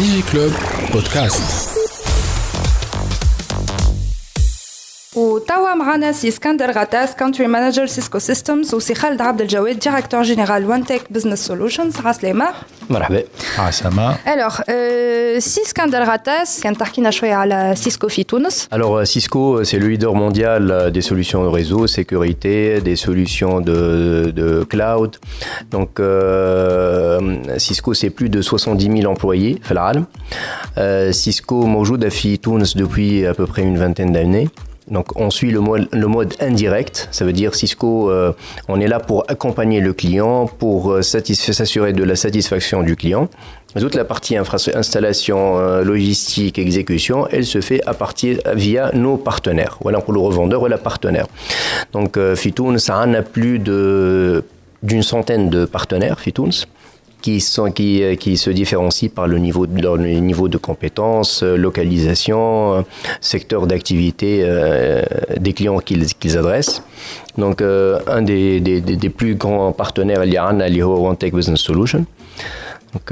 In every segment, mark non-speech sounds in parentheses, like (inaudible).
DigiClub Podcast. وتوا معنا سي اسكندر غطاس كونتري مانجر سيسكو سيستمز وسي خالد عبد الجواد ديريكتور جينيرال وان تك بزنس سولوشنز عسلامة مرحبا عسلامة الوغ سي اسكندر غطاس كان تحكينا شوية على سيسكو في تونس Alors Cisco, c'est le leader mondial des solutions de réseau, sécurité, des solutions de, de cloud. Donc euh, Cisco, c'est plus de 70 000 employés في العالم. Euh, Cisco موجودة في تونس depuis à peu près une vingtaine d'années. Donc on suit le mode, le mode indirect, ça veut dire Cisco, euh, on est là pour accompagner le client, pour euh, s'assurer de la satisfaction du client. Toute la partie installation, euh, logistique, exécution, elle se fait à partir via nos partenaires. Voilà pour le revendeur la partenaire. Donc euh, Fitoun, ça en a plus de d'une centaine de partenaires Fitouns euh, qui se différencient par le niveau de, compétences, euh, localisation, euh, secteur d'activité des clients qu'ils adressent. Donc, un des, plus grands partenaires, il y a One Tech Business Solution.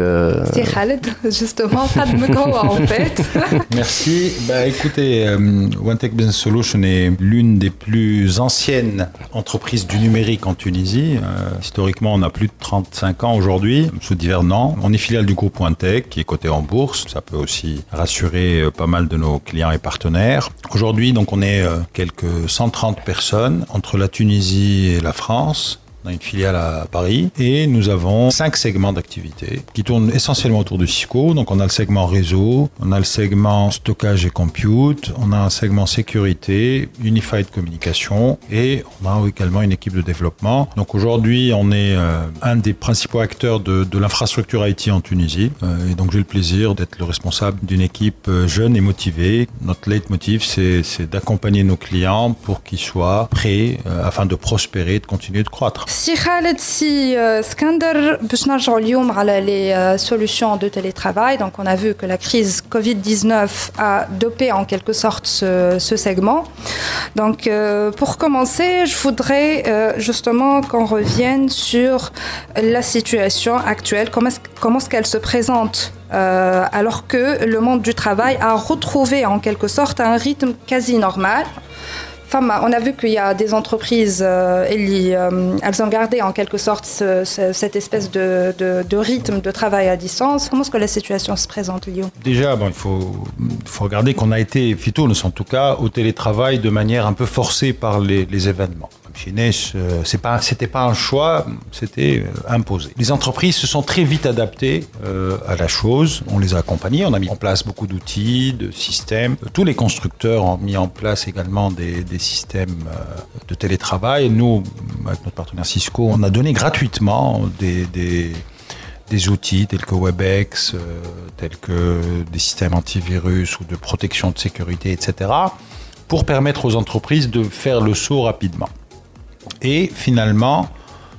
Euh, C'est Khaled, justement, en fait. (laughs) Merci. Bah, écoutez, euh, um, One Tech Business Solution est l'une des plus anciennes entreprises du numérique en Tunisie. Euh, historiquement, on a plus de 35 ans aujourd'hui, sous divers noms. On est filiale du groupe One Tech, qui est coté en bourse. Ça peut aussi rassurer pas mal de nos clients et partenaires. Aujourd'hui, donc, on est quelques 130 personnes entre la Tunisie et la France. On a une filiale à Paris et nous avons cinq segments d'activité qui tournent essentiellement autour de Cisco. Donc on a le segment réseau, on a le segment stockage et compute, on a un segment sécurité, unified communication et on a également une équipe de développement. Donc aujourd'hui on est euh, un des principaux acteurs de, l'infrastructure IT en Tunisie euh, et donc j'ai le plaisir d'être le responsable d'une équipe euh, jeune et motivée. Notre leitmotiv c'est d'accompagner nos clients pour qu'ils soient prêts afin de prospérer, de continuer de croître. سي خالد سي اسكندر باش نرجعوا اليوم على les solutions de télétravail. Donc on a vu que la crise Covid-19 a dopé en quelque sorte ce, ce segment. Donc euh, pour commencer, je voudrais euh, justement qu'on revienne sur la situation actuelle, comment est-ce, comment est-ce qu'elle se présente euh, alors que le monde du travail a retrouvé en quelque sorte un rythme quasi normal. On a vu qu'il y a des entreprises, euh, euh, elles ont gardé en quelque sorte ce, ce, cette espèce de, rythme de travail à distance. Comment est-ce que la situation se présente, Lyon Déjà, il, faut, regarder qu'on a été, Fitounes en tout cas, au télétravail de manière un peu forcée par les, les événements. Euh, c'est pas, c'était pas un choix, c'était imposé. Les entreprises se sont très vite adaptées à la chose. On les a accompagnés, on a mis en place beaucoup d'outils, de systèmes. Tous les constructeurs ont mis en place également des systèmes de télétravail. Nous, avec notre partenaire Cisco, on a donné gratuitement des, des des outils tels que WebEx, euh, tels que des systèmes antivirus ou de protection de sécurité, etc., pour permettre aux entreprises de faire le saut rapidement. Et finalement,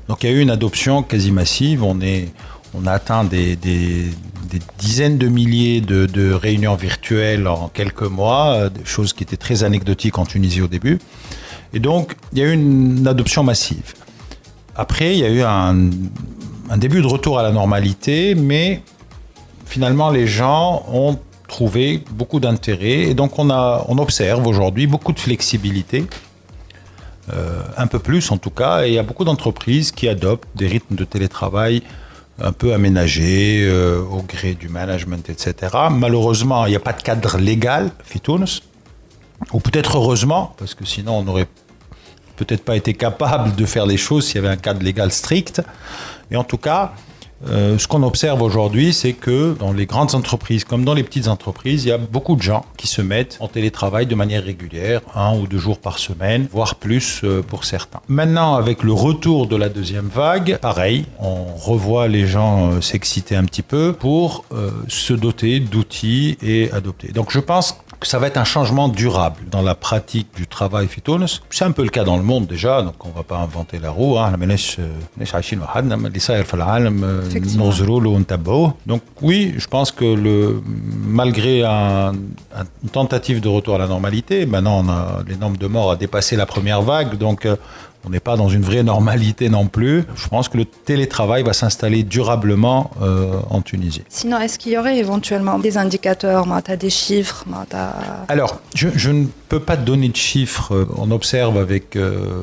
donc il y a eu une adoption quasi massive. On, est, on a atteint des, dizaines de milliers de, réunions virtuelles en quelques mois, chose qui était très anecdotique en Tunisie au début. Et donc, il y a eu une adoption massive. Après, il y a eu un, début de retour à la normalité, mais finalement, les gens ont trouvé beaucoup d'intérêt. Et donc, on observe aujourd'hui beaucoup de flexibilité euh, un peu plus en tout cas, et il y a beaucoup d'entreprises qui adoptent des rythmes de télétravail un peu aménagés euh, au gré du management, etc. Malheureusement, il n'y a pas de cadre légal, Fitounes, ou peut-être heureusement, parce que sinon on n'aurait peut-être pas été capable de faire les choses s'il y avait un cadre légal strict. Et en tout cas, euh, ce qu'on observe aujourd'hui, c'est que dans les grandes entreprises comme dans les petites entreprises, il y a beaucoup de gens qui se mettent en télétravail de manière régulière, un ou deux jours par semaine, voire plus euh, pour certains. Maintenant, avec le retour de la deuxième vague, pareil, on revoit les gens euh, s'exciter un petit peu pour se doter d'outils et adopter. Donc je pense que ça va être un changement durable dans la pratique du travail Fitounes. C'est un peu le cas dans le monde déjà, donc on ne va pas inventer la roue. Hein. Donc oui, je pense que le, malgré un, un, une tentative de retour à la normalité, maintenant on a, les nombres de morts a dépassé la première vague, donc On n'est pas dans une vraie normalité non plus. Je pense que le télétravail va s'installer durablement euh, en Tunisie. Sinon, est-ce qu'il y aurait éventuellement des indicateurs, des chiffres Alors, je, ne peux pas donner de chiffres. On observe avec, euh,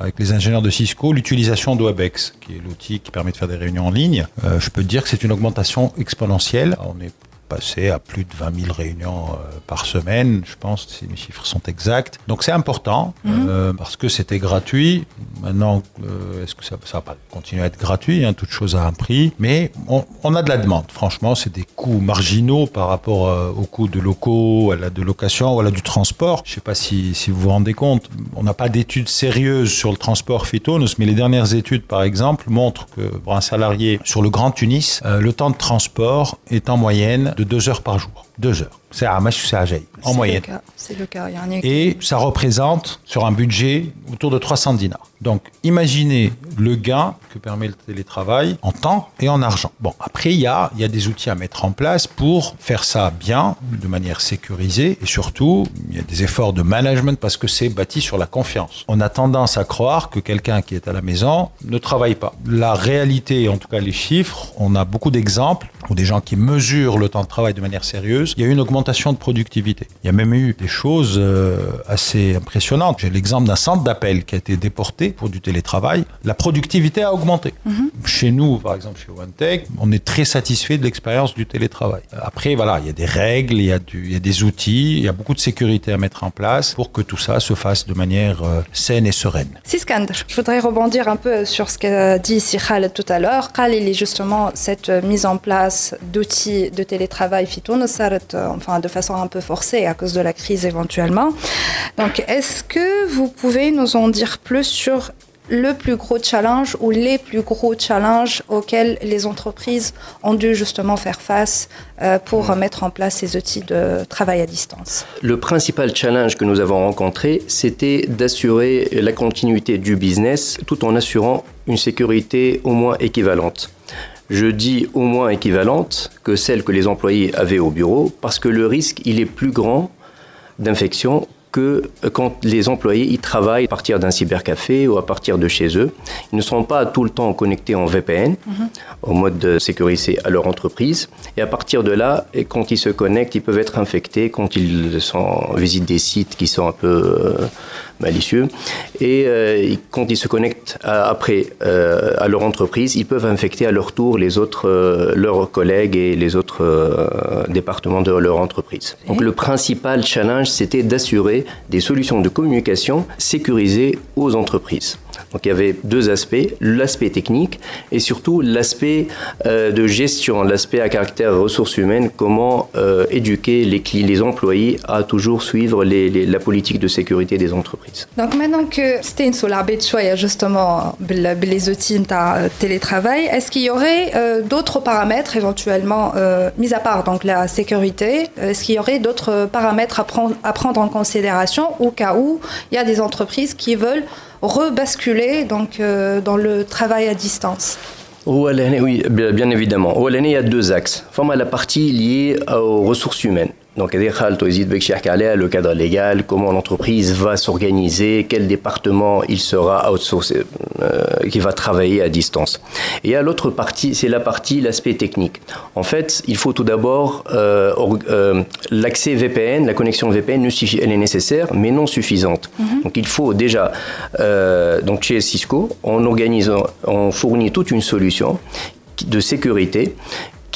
avec les ingénieurs de Cisco l'utilisation de WebEx, qui est l'outil qui permet de faire des réunions en ligne. Euh, je peux dire que c'est une augmentation exponentielle. On est passer à plus de 20 000 réunions euh, par semaine, je pense, si mes chiffres sont exacts. Donc c'est important mhm. euh, parce que c'était gratuit. Maintenant, euh, est-ce que ça, ça, va pas continuer à être gratuit hein, Toute chose a un prix, mais on, a de la demande. Franchement, c'est des coûts marginaux par rapport aux coûts de locaux, à la de location ou à la du transport. Je ne sais pas si, si, vous vous rendez compte. On n'a pas d'études sérieuses sur le transport phytonus, mais les dernières études, par exemple, montrent que pour un salarié sur le Grand Tunis, le temps de transport est en moyenne de deux heures par jour. Deux heures. C'est à c'est à en moyenne. C'est le cas. Et ça représente sur un budget autour de 300 dinars. Donc, imaginez le gain que permet le télétravail en temps et en argent. Bon, après, il y a, il y a des outils à mettre en place pour faire ça bien, de manière sécurisée, et surtout, il y a des efforts de management parce que c'est bâti sur la confiance. On a tendance à croire que quelqu'un qui est à la maison ne travaille pas. La réalité, en tout cas les chiffres, on a beaucoup d'exemples où des gens qui mesurent le temps de travail de manière sérieuse, il y a eu une augmentation de productivité. Il y a même eu des choses euh, assez impressionnantes. J'ai l'exemple d'un centre d'appel qui a été déporté pour du télétravail. La productivité a augmenté. Mhm. Chez nous, par exemple, chez OneTech, on est très satisfait de l'expérience du télétravail. Après, voilà, il y a des règles, il y a, du, il y a, des outils, il y a beaucoup de sécurité à mettre en place pour que tout ça se fasse de manière euh, saine et sereine. Siskander, je voudrais rebondir un peu sur ce qu'a dit Sikhal tout à l'heure. Khalil est justement cette mise en place d'outils de télétravail euh, enfin de façon un peu forcée à cause de la crise éventuellement. Donc, est-ce que vous pouvez nous en dire plus sur le plus gros challenge ou les plus gros challenges auxquels les entreprises ont dû justement faire face euh, pour mettre en place ces outils de travail à distance? Le principal challenge que nous avons rencontré, c'était d'assurer la continuité du business tout en assurant une sécurité au moins équivalente. Je dis au moins équivalente que celle que les employés avaient au bureau parce que le risque, il est plus grand d'infection que quand les employés y travaillent à partir d'un cybercafé ou à partir de chez eux. Ils ne sont pas tout le temps connectés en VPN, mhm. au mode de sécurité à leur entreprise. Et à partir de là, quand ils se connectent, ils peuvent être infectés quand ils sont, visitent des sites qui sont un peu euh, malicieux. Et euh, quand ils se connectent après euh, à leur entreprise, ils peuvent infecter à leur tour les autres, leurs collègues et les autres départements de leur entreprise. Donc le principal challenge, c'était d'assurer des solutions de communication sécurisées aux entreprises. Donc il y avait deux aspects, l'aspect technique et surtout l'aspect euh, de gestion, l'aspect à caractère ressources humaines, comment euh, éduquer les, les employés à toujours suivre la politique de sécurité des entreprises. Donc maintenant que une de choix justement les outils de télétravail, est-ce qu'il y aurait euh, d'autres paramètres éventuellement, mis à part donc la sécurité, est-ce qu'il y aurait d'autres paramètres à prendre en considération au cas où il y a des entreprises qui veulent rebasculer donc, euh, dans le travail à distance Oui, bien évidemment. Il y a deux axes. Enfin, la partie liée aux ressources humaines. Donc, le cadre légal, comment l'entreprise va s'organiser, quel département il sera outsourcé, euh, qui va travailler à distance. Et à l'autre partie, c'est la partie, l'aspect technique. En fait, il faut tout d'abord euh, euh, l'accès VPN, la connexion VPN, elle est nécessaire, mais non suffisante. Mhm. Donc, il faut déjà, donc chez Cisco, on organise, on fournit toute une solution de sécurité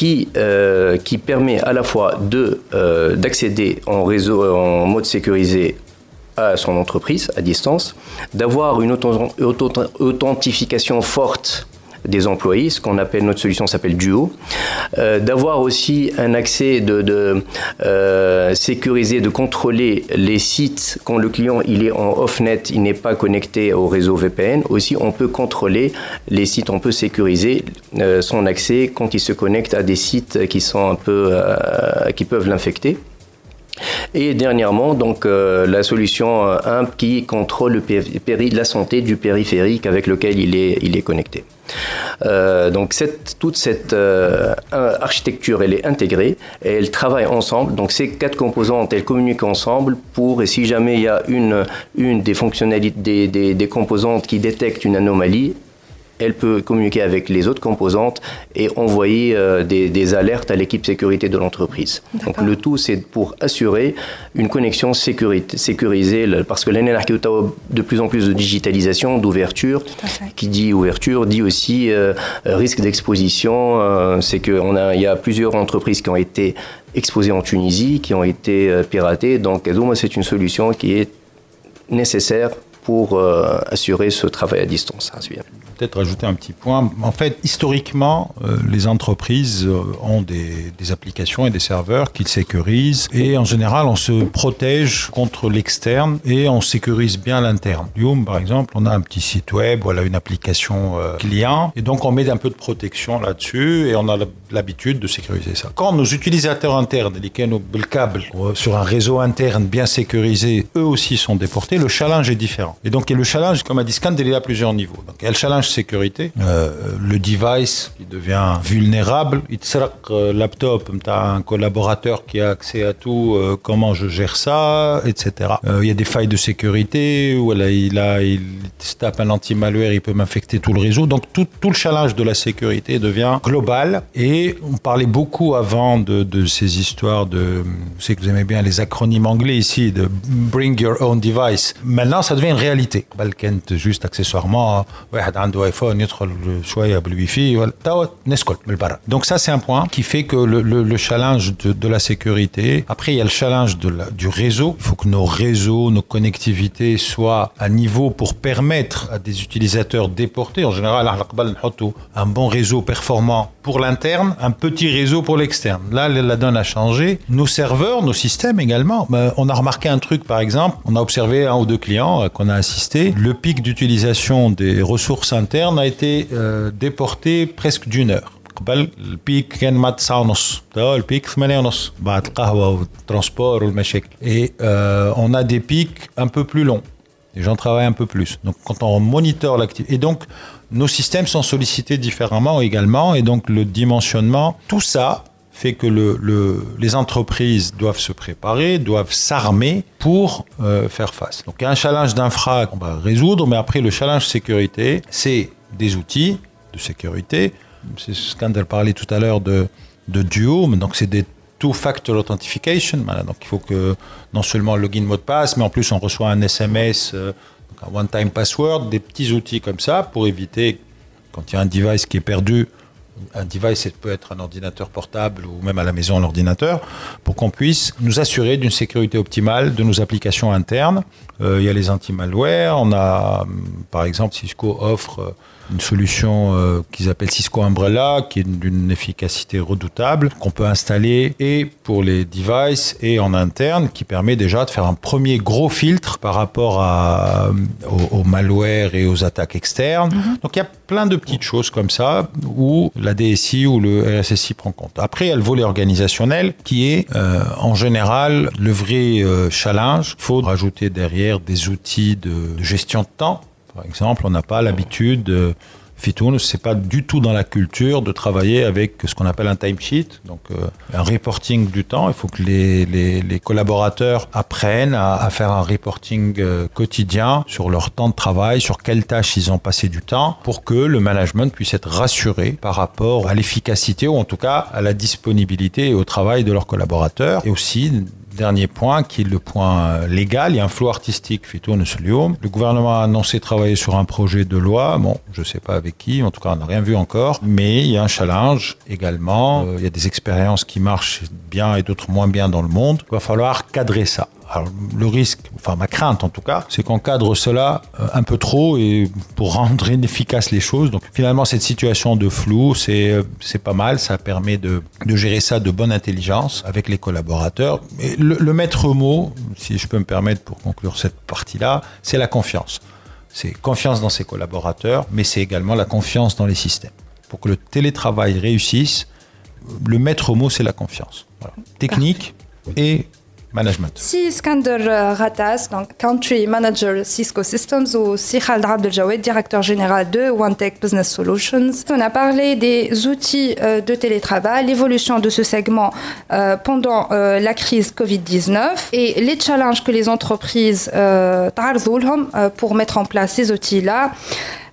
qui, euh, qui permet à la fois de, euh, d'accéder en réseau, en mode sécurisé à son entreprise à distance, d'avoir une authentification forte des employés, ce qu'on appelle notre solution s'appelle Duo, euh, d'avoir aussi un accès de, de euh, sécuriser, de contrôler les sites quand le client il est en off-net, il n'est pas connecté au réseau VPN. Aussi, on peut contrôler les sites, on peut sécuriser euh, son accès quand il se connecte à des sites qui sont un peu, qui peuvent l'infecter. Et dernièrement, donc, la solution IMP qui contrôle la santé du périphérique avec lequel il est, connecté. Euh, donc toute cette euh, architecture, est intégrée et elle travaille ensemble. Donc ces quatre composantes, elles communiquent ensemble pour, et si jamais il y a une, des fonctionnalités, des, des composantes qui détecte une anomalie, elle peut communiquer avec les autres composantes et envoyer euh, des, alertes à l'équipe sécurité de l'entreprise. Donc le tout, c'est pour assurer une connexion sécurité, sécurisée, parce que l'année de plus en plus de digitalisation, d'ouverture. Qui dit ouverture dit aussi euh, risque d'exposition. Euh, c'est qu'il y a plusieurs entreprises qui ont été exposées en Tunisie, qui ont été piratées. Donc c'est une solution qui est nécessaire pour assurer ce travail à distance. Peut-être rajouter un petit point. En fait, historiquement, euh, les entreprises euh, ont des, applications et des serveurs qu'ils sécurisent. Et en général, on se protège contre l'externe et on sécurise bien l'interne. Youm, par exemple, on a un petit site web, voilà une application euh, client. Et donc, on met un peu de protection là-dessus et on a l'habitude de sécuriser ça. Quand nos utilisateurs internes, les le câble, sur un réseau interne bien sécurisé, eux aussi sont déportés, le challenge est différent. Et donc, le challenge, comme a dit Scan, il est à plusieurs niveaux. Donc, il y a le challenge sécurité. Euh, le device qui devient vulnérable. Il te laptop, tu as un collaborateur qui a accès à tout, euh, comment je gère ça, etc. Euh, il y a des failles de sécurité, où il, a, il se tape un anti-malware, il peut m'infecter tout le réseau. Donc tout, tout, le challenge de la sécurité devient global. Et on parlait beaucoup avant de, de ces histoires de, je sais que vous aimez bien les acronymes anglais ici, de Bring Your Own Device. Maintenant, ça devient une réalité. Balkent, juste accessoirement, ça c'est un point qui fait que le, challenge de, la sécurité après il y a le challenge de du réseau. Il faut que nos réseaux nos connectivités soient à niveau pour permettre à des utilisateurs déportés en général un bon réseau performant pour l'interne un petit réseau pour l'externe. Là la donne a changé. Nos serveurs nos systèmes également. Ben, on a remarqué un truc par exemple. On a observé un ou deux clients euh, qu'on a assisté. Le pic d'utilisation des ressources internes a été euh, déporté presque d'une heure. Le pic كان مع 9 ونص le pic 8 ونص بعد القهوه transport والمشاكل et euh, on a des pics un peu plus longs les gens travaillent un peu plus donc quand on moniteur l'activité et donc nos systèmes sont sollicités différemment également et donc le dimensionnement tout ça fait que le, le, les entreprises doivent se préparer, doivent s'armer pour euh, faire face. Donc il y a un challenge d'infra qu'on va résoudre, mais après le challenge sécurité, c'est des outils de sécurité. C'est ce qu'Ander parlait tout à l'heure de, de Duo, donc c'est des two-factor authentication. donc il faut que non seulement le login mot de passe, mais en plus on reçoit un SMS, euh, un one-time password, des petits outils comme ça pour éviter quand il y a un device qui est perdu, un device, peut être un ordinateur portable ou même à la maison un ordinateur, pour qu'on puisse nous assurer d'une sécurité optimale de nos applications internes. Euh, il y a les anti-malware, on a par exemple Cisco offre une solution euh, qu'ils appellent Cisco Umbrella, qui est d'une efficacité redoutable, qu'on peut installer et pour les devices et en interne, qui permet déjà de faire un premier gros filtre par rapport à, au, malware et aux attaques externes. Mhm. Donc il y a plein de petites choses comme ça où la DSI ou le RSSI prend compte. Après, il y a le volet organisationnel qui est euh, en général le vrai euh, challenge. Il faut rajouter derrière des outils de gestion de temps par exemple, on n'a pas l'habitude, de Fitoun, c'est pas du tout dans la culture de travailler avec ce qu'on appelle un timesheet, donc euh, un reporting du temps. Il faut que les, collaborateurs apprennent à, faire un reporting euh, quotidien sur leur temps de travail, sur quelles tâches ils ont passé du temps, pour que le management puisse être rassuré par rapport à l'efficacité ou en tout cas à la disponibilité et au travail de leurs collaborateurs, et aussi dernier point, qui est le point euh, légal. Il y a un flou artistique, Le gouvernement a annoncé travailler sur un projet de loi. Bon, je ne sais pas avec qui, en tout cas, on n'a rien vu encore. Mais il y a un challenge également. Euh, il y a des expériences qui marchent bien et d'autres moins bien dans le monde. Il va falloir cadrer ça. Alors, le risque, enfin ma crainte en tout cas, c'est qu'on cadre cela euh, un peu trop et pour rendre (laughs) inefficaces les choses. Donc finalement, cette situation de flou, c'est euh, c'est pas mal. Ça permet de, de, gérer ça de bonne intelligence avec les collaborateurs. Et le, le maître mot, si je peux me permettre pour conclure cette partie-là, c'est la confiance. C'est confiance dans ses collaborateurs, mais c'est également la confiance dans les systèmes. Pour que le télétravail réussisse, le maître mot, c'est la confiance. Technique et management. Si Skander Ratas, donc Country Manager Cisco Systems, ou si Khaled directeur général de OneTech Business Solutions. On a parlé des outils euh, de télétravail, l'évolution de ce segment euh, pendant euh, la crise Covid-19 et les challenges que les entreprises euh, pour mettre en place ces outils-là.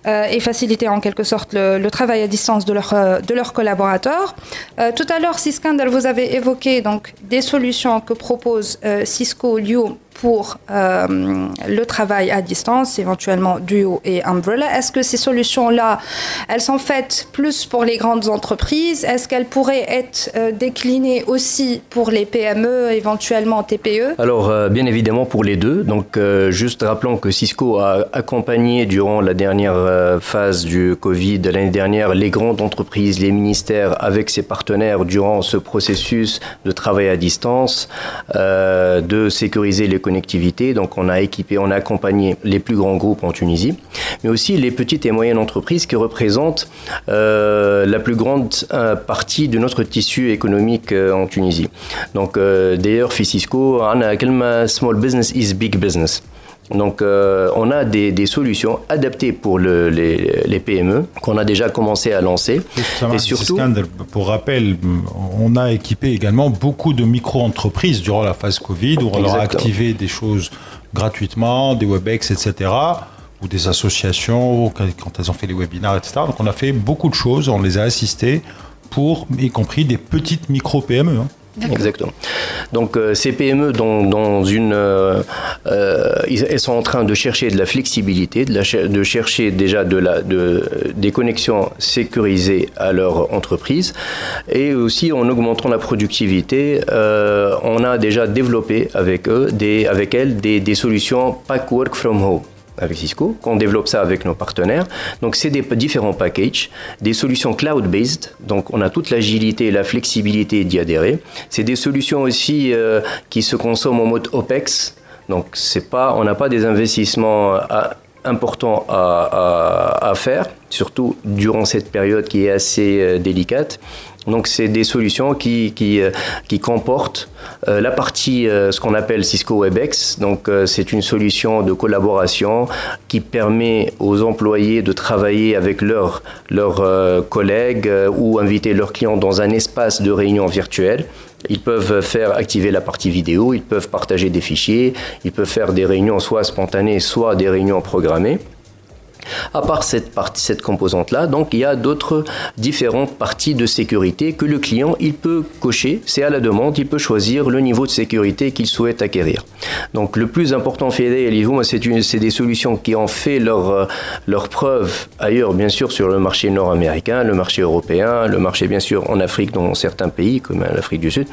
Euh, et faciliter en quelque sorte le, travail à distance de, euh, de leurs collaborateurs. Euh, tout à l'heure, Siskander, vous avez évoqué donc, des solutions que propose Cisco Liu pour euh, le travail à distance, éventuellement Duo et Umbrella. Est-ce que ces solutions-là, elles sont faites plus pour les grandes entreprises? Est-ce qu'elles pourraient être euh, déclinées aussi pour les PME, éventuellement TPE Alors, euh, bien évidemment pour les deux. Donc, juste rappelons que Cisco a accompagné durant la dernière phase du Covid l'année dernière les grandes entreprises, les ministères avec ses partenaires durant ce processus de travail à distance, de sécuriser les Donc on a équipé, on a accompagné les plus grands groupes en Tunisie, mais aussi les petites et moyennes entreprises qui représentent euh, la plus grande euh, partie de notre tissu économique euh, en Tunisie. Donc d'ailleurs, Fisisco, on a small business is big business? Donc, euh, on a des, des, solutions adaptées pour le, les, les, PME qu'on a déjà commencé à lancer. Et surtout, pour rappel, on a équipé également beaucoup de micro-entreprises durant la phase Covid où on leur a activé des choses gratuitement, des WebEx, etc ou des associations quand elles ont fait des webinaires, etc. Donc on a fait beaucoup de choses, on les a assistés pour, y compris des petites micro-PME. Hein. Exactement. Donc euh, ces PME, dans, dans une, euh, euh, elles sont en train de chercher de la flexibilité, de, la, de chercher déjà de la, de, des connexions sécurisées à leur entreprise, et aussi en augmentant la productivité, on a déjà développé avec eux, des, avec elles, des, des solutions pack work from home avec Cisco, qu'on développe ça avec nos partenaires. Donc c'est des différents packages, des solutions cloud-based, donc on a toute l'agilité et la flexibilité d'y adhérer. C'est des solutions aussi euh, qui se consomment en mode OPEX, donc c'est pas, on n'a pas des investissements à, importants à, faire, surtout durant cette période qui est assez euh, délicate. Donc c'est des solutions qui, qui, euh, qui comportent euh, la partie, euh, ce qu'on appelle Cisco WebEx. Donc c'est une solution de collaboration qui permet aux employés de travailler avec leurs leurs collègues ou inviter leurs clients dans un espace de réunion virtuelle. Ils peuvent faire activer la partie vidéo, ils peuvent partager des fichiers, ils peuvent faire des réunions soit spontanées, soit des réunions programmées. À part cette partie, cette composante-là, donc il y a d'autres différentes parties de sécurité que le client il peut cocher. C'est à la demande, il peut choisir le niveau de sécurité qu'il souhaite acquérir. Donc le plus important, c'est des solutions qui ont fait leur leur preuve ailleurs, bien sûr, sur le marché nord-américain, le marché européen, le marché bien sûr en Afrique dans certains pays comme l'Afrique du Sud.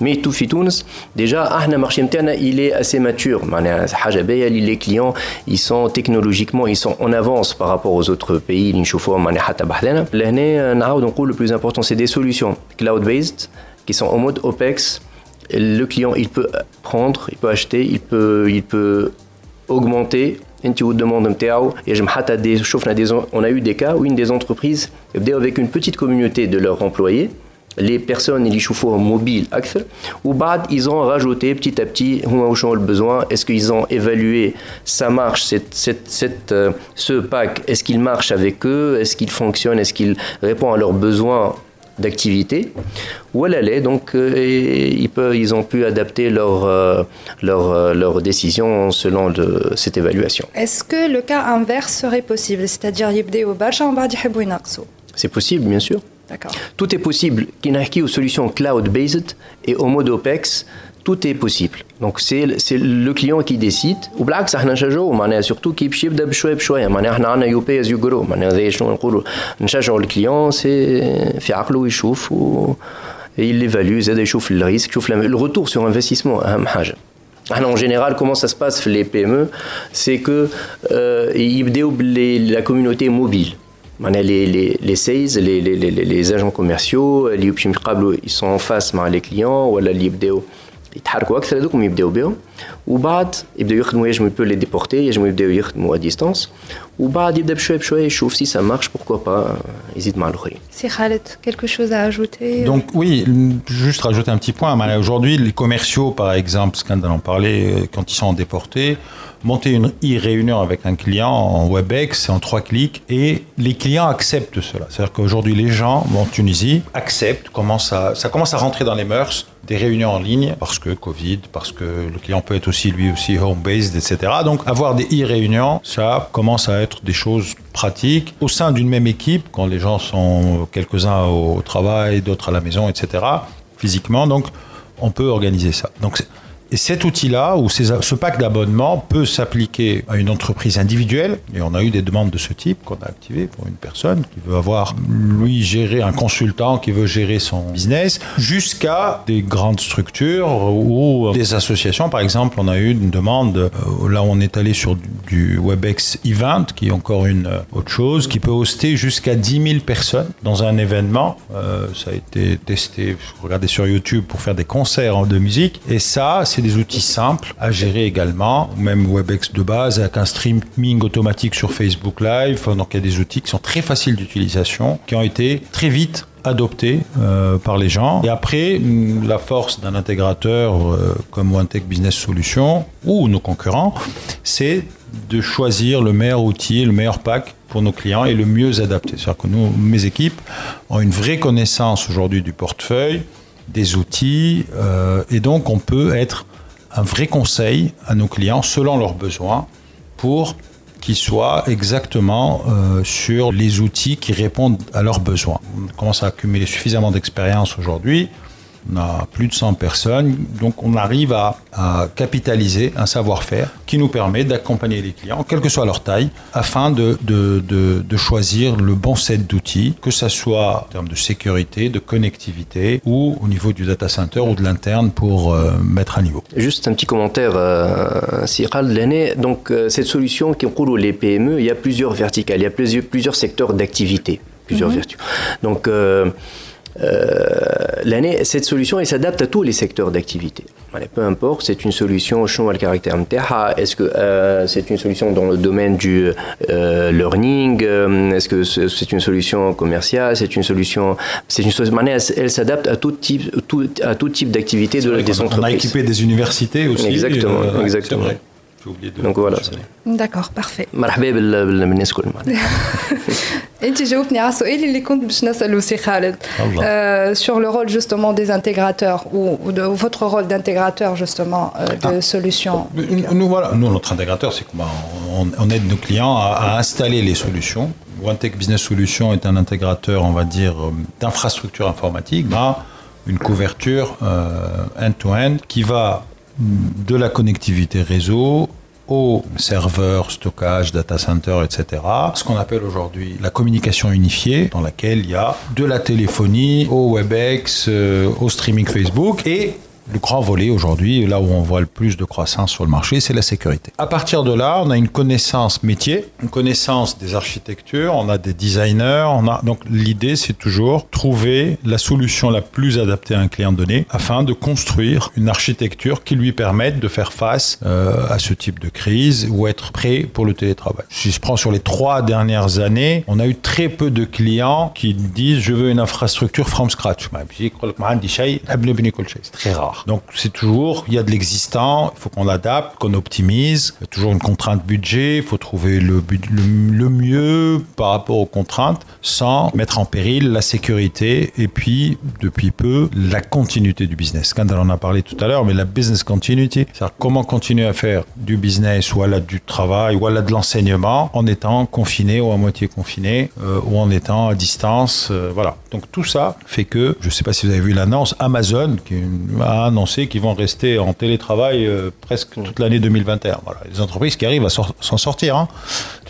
Mais tout Tunis, déjà, le marché il est assez mature. Les clients, ils sont technologiquement, ils sont en avant par rapport aux autres pays اللي نشوفوهم حتى بحذنا لهنا نعاود نقول le plus important c'est des solutions cloud based qui sont en mode OPEX le client il peut prendre il peut acheter il peut il peut augmenter انت والدوموند نتاعو يجم حتى des شفنا des on a eu des cas où une des entreprises avec une petite communauté de leurs employés les personnes ils يشوفوهم mobiles أكثر وبعد ils ont rajouté petit à petit هما واش ont le besoin est-ce qu'ils ont évalué ça marche cette, cette, cette, euh, ce pack est-ce qu'il marche avec eux est-ce qu'il fonctionne est-ce qu'il répond à leurs besoins d'activité ou à l'aller donc euh, ils, peuvent, ils ont pu adapter leur, euh, leur, euh, leur décision selon de, cette évaluation. Est-ce que le cas inverse serait possible c'est-à-dire يبداو برشا ومن بعد يحبوا ينقصوا C'est possible bien sûr. Tout est possible. Kinahki aux solutions cloud-based et au mode OPEX, tout est possible. Donc c'est le client qui décide. Ou بالعكس احنا نشجعوا معناها surtout كي باش يبدا بشويه بشويه معناها احنا عندنا يو بي از يو جرو معناها زي شنو نقولوا نشجعوا الكليون سي في عقله يشوف و il évalue زاد يشوف الريسك يشوف le retour sur investissement اهم حاجه. En général, comment ça se passe les PME C'est que euh, يبداوا la communauté mobile les, les, les sales, les, les, les, les agents commerciaux, ils sont en face avec les clients, ou ils يتحركوا اكثر هذوك يبداو بهم وبعد يبداو يخدموا ينجموا يبداو لي ديبورتي ينجموا يبداو يخدموا ا ديستانس وبعد يبدا بشويه بشويه يشوف سي سا مارش بوركوا با يزيد مع الاخرين سي خالد quelque chose à ajouter Donc oui, juste rajouter un petit point. Aujourd'hui, les commerciaux, par exemple, Scandal en parlait, euh, quand ils sont déportés, monter une e-réunion avec un client en WebEx, c'est en trois clics, et les clients acceptent cela. C'est-à-dire qu'aujourd'hui, les gens en Tunisie acceptent, ça commence à rentrer dans les mœurs des réunions en ligne parce que Covid, parce que le client peut être aussi lui aussi home-based, etc. Donc avoir des e-réunions, ça commence à être des choses pratiques au sein d'une même équipe quand les gens sont quelques-uns au travail, d'autres à la maison, etc. Physiquement, donc on peut organiser ça. Donc et cet outil-là, ou ce pack d'abonnement, peut s'appliquer à une entreprise individuelle. Et on a eu des demandes de ce type qu'on a activées pour une personne qui veut avoir, lui, gérer un consultant qui veut gérer son business, jusqu'à des grandes structures ou des associations. Par exemple, on a eu une demande, euh, là on est allé sur du WebEx Event, qui est encore une euh, autre chose, qui peut hoster jusqu'à 10 000 personnes dans un événement. Euh, ça a été testé, regardez sur YouTube pour faire des concerts de musique. Et ça, c'est des outils simples à gérer également, même WebEx de base avec un streaming automatique sur Facebook Live. Donc il y a des outils qui sont très faciles d'utilisation, qui ont été très vite adoptés euh, par les gens. Et après, mm, la force d'un intégrateur euh, comme OneTech Business Solutions ou nos concurrents, c'est de choisir le meilleur outil, le meilleur pack pour nos clients et le mieux adapté. C'est-à-dire que nous, mes équipes ont une vraie connaissance aujourd'hui du portefeuille, des outils, euh, et donc on peut être un vrai conseil à nos clients selon leurs besoins pour qu'ils soient exactement euh, sur les outils qui répondent à leurs besoins. On commence à accumuler suffisamment d'expérience aujourd'hui on a plus de 100 personnes, donc on arrive à, capitaliser un savoir-faire qui nous permet d'accompagner les clients, quelle que soit leur taille, afin de, de, choisir le bon set d'outils, que ce soit en termes de sécurité, de connectivité ou au niveau du data center ou de l'interne pour euh, mettre à niveau. Juste un petit commentaire, euh, l'année. Donc euh, cette solution qui roule les PME, il y a plusieurs verticales, il y a plusieurs, plusieurs secteurs d'activité, plusieurs mhm. vertus. Donc euh, l'année, cette solution, elle s'adapte à tous les secteurs d'activité. peu importe, c'est une solution, le caractère est-ce que euh, c'est une solution dans le domaine du euh, learning, est-ce que c'est une solution commerciale, c'est une solution, c'est une solution, elle, s'adapte à tout type, à tout type d'activité de, des entreprises. On a équipé des universités aussi. Exactement, exactement. Donc voilà. D'accord, parfait. انت جاوبتني على السؤال اللي كنت باش نساله سي خالد sur le rôle justement des intégrateurs ou, de votre rôle d'intégrateur justement de ah. solutions. Nous voilà, nous notre intégrateur c'est comment on, aide nos clients à, installer les solutions. OneTech Business Solutions est un intégrateur, on va dire, d'infrastructure informatique, a une couverture end-to-end -end qui va de la connectivité réseau au serveur, stockage, data center, etc. Ce qu'on appelle aujourd'hui la communication unifiée, dans laquelle il y a de la téléphonie au WebEx, euh, au streaming Facebook et le grand volet aujourd'hui, là où on voit le plus de croissance sur le marché, c'est la sécurité. À partir de là, on a une connaissance métier, une connaissance des architectures, on a des designers, on a donc l'idée c'est toujours trouver la solution la plus adaptée à un client donné afin de construire une architecture qui lui permette de faire face euh, à ce type de crise ou être prêt pour le télétravail. Si je prends sur les trois dernières années, on a eu très peu de clients qui disent je veux une infrastructure from scratch. C'est très rare. Donc c'est toujours, il y a de l'existant, il faut qu'on l'adapte, qu'on optimise. Il y a toujours une contrainte budget, il faut trouver le, mieux par rapport aux contraintes sans mettre en péril la sécurité et puis, depuis peu, la continuité du business. Scandal en a parlé tout à l'heure, mais la business continuity, c'est-à-dire comment continuer à faire du business ou à la du travail ou à la de l'enseignement en étant confiné ou à moitié confiné euh, ou en étant à distance. Euh, voilà. Donc tout ça fait que, je ne sais pas si vous avez vu l'annonce, Amazon, qui est une, annoncé qu'ils vont rester en télétravail euh, presque toute l'année 2021. Voilà, les entreprises qui arrivent à s'en sortir. Hein.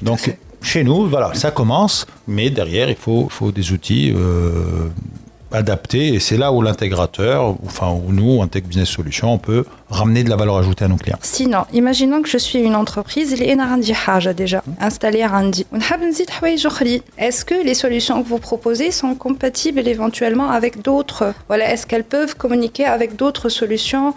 Donc, chez nous, voilà, ça commence, mais derrière, il faut, faut des outils euh, adapté et c'est là où l'intégrateur, enfin où nous, un Tech Business Solution, on peut ramener de la valeur ajoutée à nos clients. Sinon, imaginons que je suis une entreprise, il est a déjà installé Randi. Est-ce que les solutions que vous proposez sont compatibles éventuellement avec d'autres? Voilà, est-ce qu'elles peuvent communiquer avec d'autres solutions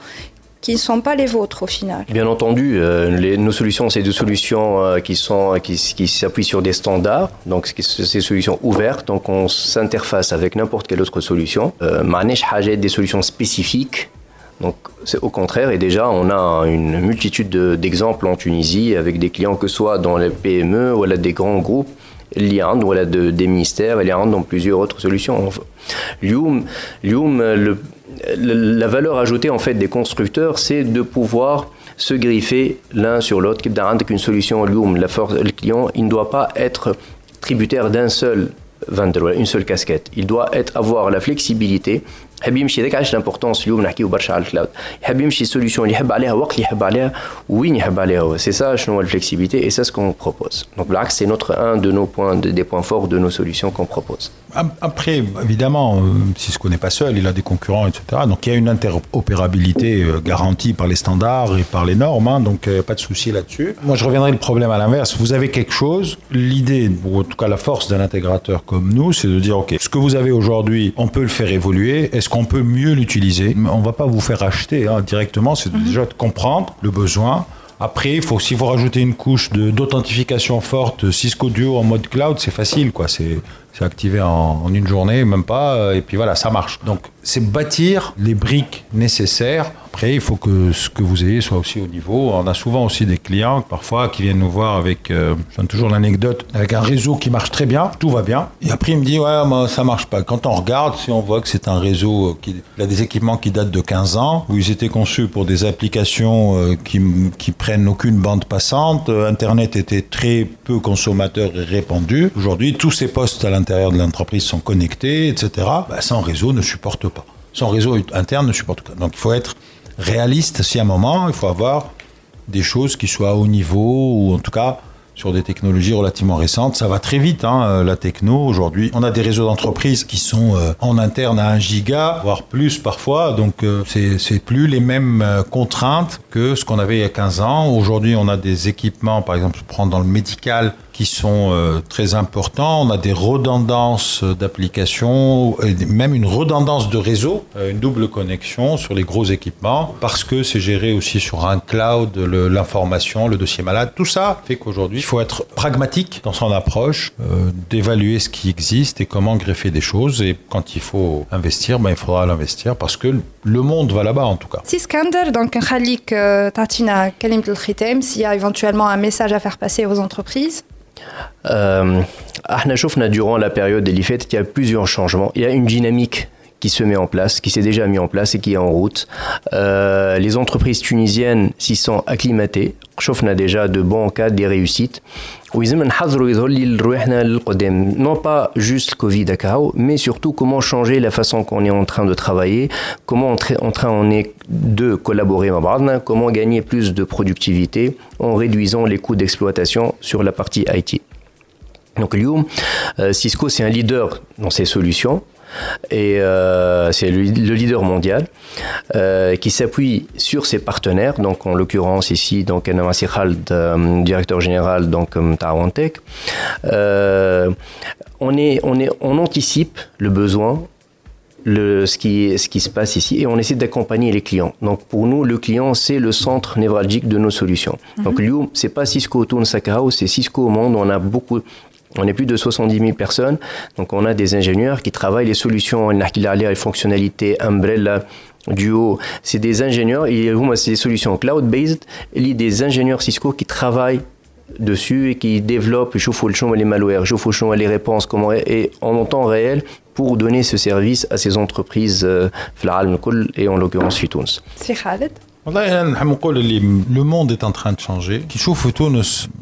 qui ne sont pas les vôtres au final. Bien entendu, les, nos solutions, c'est des solutions qui sont qui, s'appuient sur des standards, donc c'est des solutions ouvertes, donc on s'interface avec n'importe quelle autre solution. Euh, des solutions spécifiques donc, c'est au contraire, et déjà, on a une multitude d'exemples en Tunisie avec des clients, que ce soit dans les PME ou des grands groupes, l'IAND, ou de, des ministères, l'IAND dans plusieurs autres solutions. Lioum, le, la valeur ajoutée en fait des constructeurs, c'est de pouvoir se griffer l'un sur l'autre. Une solution la force, le client, il ne doit pas être tributaire d'un seul vendeur, une seule casquette. Il doit être, avoir la flexibilité يحب يمشي هذاك علاش لامبورطونس اليوم نحكيو برشا على الكلاود يحب يمشي سوليسيون اللي يحب عليها وقت اللي يحب عليها وين يحب عليها هو سي سا شنو الفلكسيبيتي اي سا سكون بروبوز دونك بالعكس سي نوتر ان دو نو بوين دي بوين فورts de nos solutions qu'on propose Après, évidemment, euh, Cisco n'est pas seul, il a des concurrents, etc. Donc il y a une interopérabilité euh, garantie par les standards et par les normes, hein, donc euh, pas de souci là-dessus. Moi, je reviendrai le problème à l'inverse. Vous avez quelque chose, l'idée, ou en tout cas la force d'un intégrateur comme nous, c'est de dire, OK, ce que vous avez aujourd'hui, on peut le faire évoluer. Est-ce qu'on peut mieux l'utiliser. On ne va pas vous faire acheter hein, directement, c'est mhm. déjà de comprendre le besoin. Après, il faut, si vous rajoutez une couche d'authentification forte, Cisco Duo en mode cloud, c'est facile, quoi. C'est activé en, une journée, même pas, et puis voilà, ça marche. Donc, c'est bâtir les briques nécessaires après, il faut que ce que vous ayez soit aussi au niveau. On a souvent aussi des clients, parfois, qui viennent nous voir avec, euh, je toujours l'anecdote, avec un réseau qui marche très bien, tout va bien. Et après, il me dit, ouais, moi, ça marche pas. Quand on regarde, si on voit que c'est un réseau euh, qui a des équipements qui datent de 15 ans, où ils étaient conçus pour des applications euh, qui, qui prennent aucune bande passante, Internet était très peu consommateur et répandu. Aujourd'hui, tous ces postes à l'intérieur de l'entreprise sont connectés, etc. Bah, sans réseau ne supporte pas. Son réseau interne ne supporte pas. Donc il faut être réaliste si à un moment, il faut avoir des choses qui soient au niveau ou en tout cas sur des technologies relativement récentes. Ça va très vite, hein, euh, la techno. Aujourd'hui, on a des réseaux d'entreprises qui sont euh, en interne à 1 giga, voire plus parfois. Donc, euh, c'est plus les mêmes contraintes que ce qu'on avait il y a 15 ans. Aujourd'hui, on a des équipements, par exemple, je prends dans le médical, qui sont euh, très importants. On a des redondances d'applications, même une redondance de réseau, euh, une double connexion sur les gros équipements, parce que c'est géré aussi sur un cloud, l'information, le, dossier malade. Tout ça fait qu'aujourd'hui, il faut être pragmatique dans son approche, euh, d'évaluer ce qui existe et comment greffer des choses. Et quand il faut investir, ben, il faudra l'investir parce que le monde va là-bas en tout cas. Si Skander, donc Khalik Tatina Kalim s'il y a éventuellement un message à faire passer aux entreprises euh, durant la période des fêtes, il y a plusieurs changements. Il y a une dynamique qui se met en place, qui s'est déjà mis en place et qui est en route. Euh, les entreprises tunisiennes s'y sont acclimatées. a déjà de bons cas, des réussites. Non pas juste le Covid mais surtout comment changer la façon qu'on est en train de travailler, comment en train on est de collaborer, comment gagner plus de productivité en réduisant les coûts d'exploitation sur la partie IT. Donc euh, Cisco c'est un leader dans ces solutions et euh, c'est le, leader mondial euh, qui s'appuie sur ses partenaires. Donc en l'occurrence ici, donc Namassi Khald, euh, directeur général donc Tawantech. on est, on est, on anticipe le besoin le, ce, qui, ce qui se passe ici et on essaie d'accompagner les clients. Donc pour nous, le client, c'est le centre névralgique de nos solutions. Mm -hmm. Donc Liu, c'est pas Cisco Toon Sakao, c'est Cisco au monde. On a beaucoup, on est plus de 70 000 personnes. Donc, on a des ingénieurs qui travaillent les solutions, les fonctionnalités, Umbrella, Duo. C'est des ingénieurs, c'est des solutions cloud-based. Il y des ingénieurs Cisco qui travaillent dessus et qui développent, champ les malwares, le les réponses, comment, et en temps réel pour donner ce service à ces entreprises, euh, et en l'occurrence Fitouns. C'est le monde est en train de changer.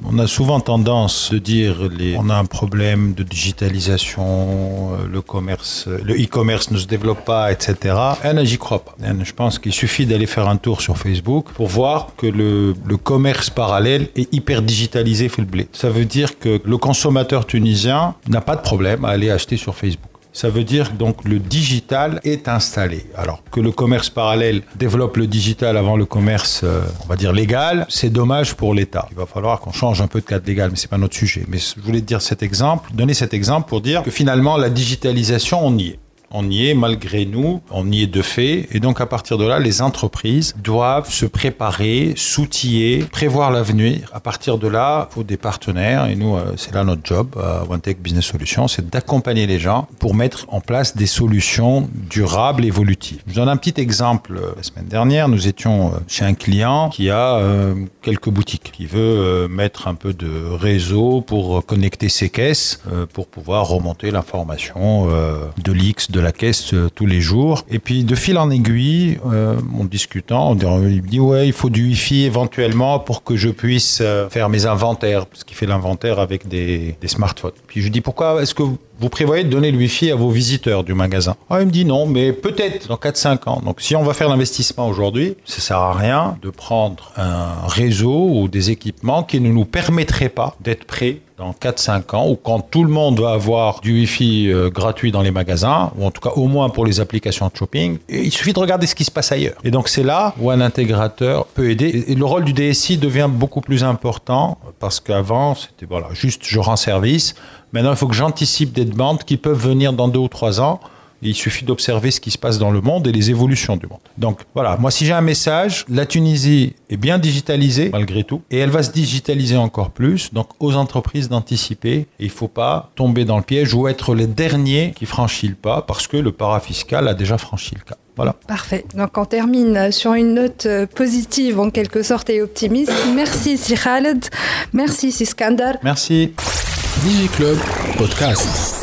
On a souvent tendance de dire on a un problème de digitalisation, euh, le commerce, le e-commerce ne se développe pas, etc. J'y crois pas. Je pense qu'il suffit d'aller faire un tour sur Facebook pour voir que le, le commerce parallèle est hyper digitalisé. Ça veut dire que le consommateur tunisien n'a pas de problème à aller acheter sur Facebook. Ça veut dire donc le digital est installé. Alors que le commerce parallèle développe le digital avant le commerce, euh, on va dire légal, c'est dommage pour l'État. Il va falloir qu'on change un peu de cadre légal, mais c'est pas notre sujet. Mais je voulais dire cet exemple, donner cet exemple pour dire que finalement la digitalisation, on y est. On y est malgré nous, on y est de fait. Et donc à partir de là, les entreprises doivent se préparer, s'outiller, prévoir l'avenir. À partir de là, il faut des partenaires. Et nous, euh, c'est là notre job à OneTech Business Solutions, c'est d'accompagner les gens pour mettre en place des solutions durables, évolutives. Je donne un petit exemple. La semaine dernière, nous étions euh, chez un client qui a euh, quelques boutiques, qui veut mettre un peu de réseau pour connecter ses caisses, pour pouvoir remonter l'information de l'X de la caisse tous les jours. Et puis de fil en aiguille, en discutant, il me dit ouais, il faut du Wi-Fi éventuellement pour que je puisse faire mes inventaires, parce qu'il fait l'inventaire avec des, smartphones. Puis je dis pourquoi est-ce que vous prévoyez de donner le Wi-Fi à vos visiteurs du magasin? Ah, Il me dit non, mais peut-être dans 4-5 ans. Donc si on va faire l'investissement aujourd'hui, ça ne sert à rien de prendre un réseau ou des équipements qui ne nous permettraient pas d'être prêts dans 4-5 ans ou quand tout le monde va avoir du Wi-Fi euh, gratuit dans les magasins, ou en tout cas au moins pour les applications de shopping, il suffit de regarder ce qui se passe ailleurs. Et donc c'est là où un intégrateur peut aider. Et le rôle du DSI devient beaucoup plus important parce qu'avant c'était voilà, juste je rends service. Maintenant il faut que j'anticipe des demandes qui peuvent venir dans deux ou trois ans il suffit d'observer ce qui se passe dans le monde et les évolutions du monde. Donc voilà, moi si j'ai un message, la Tunisie est bien digitalisée malgré tout et elle va se digitaliser encore plus. Donc aux entreprises d'anticiper, il ne faut pas tomber dans le piège ou être les derniers qui franchissent le pas parce que le parafiscal a déjà franchi le cas. Voilà. Parfait. Donc on termine sur une note euh, positive en quelque sorte et optimiste. Merci Si Khaled, merci Si Skandar. Merci. DigiClub Podcast.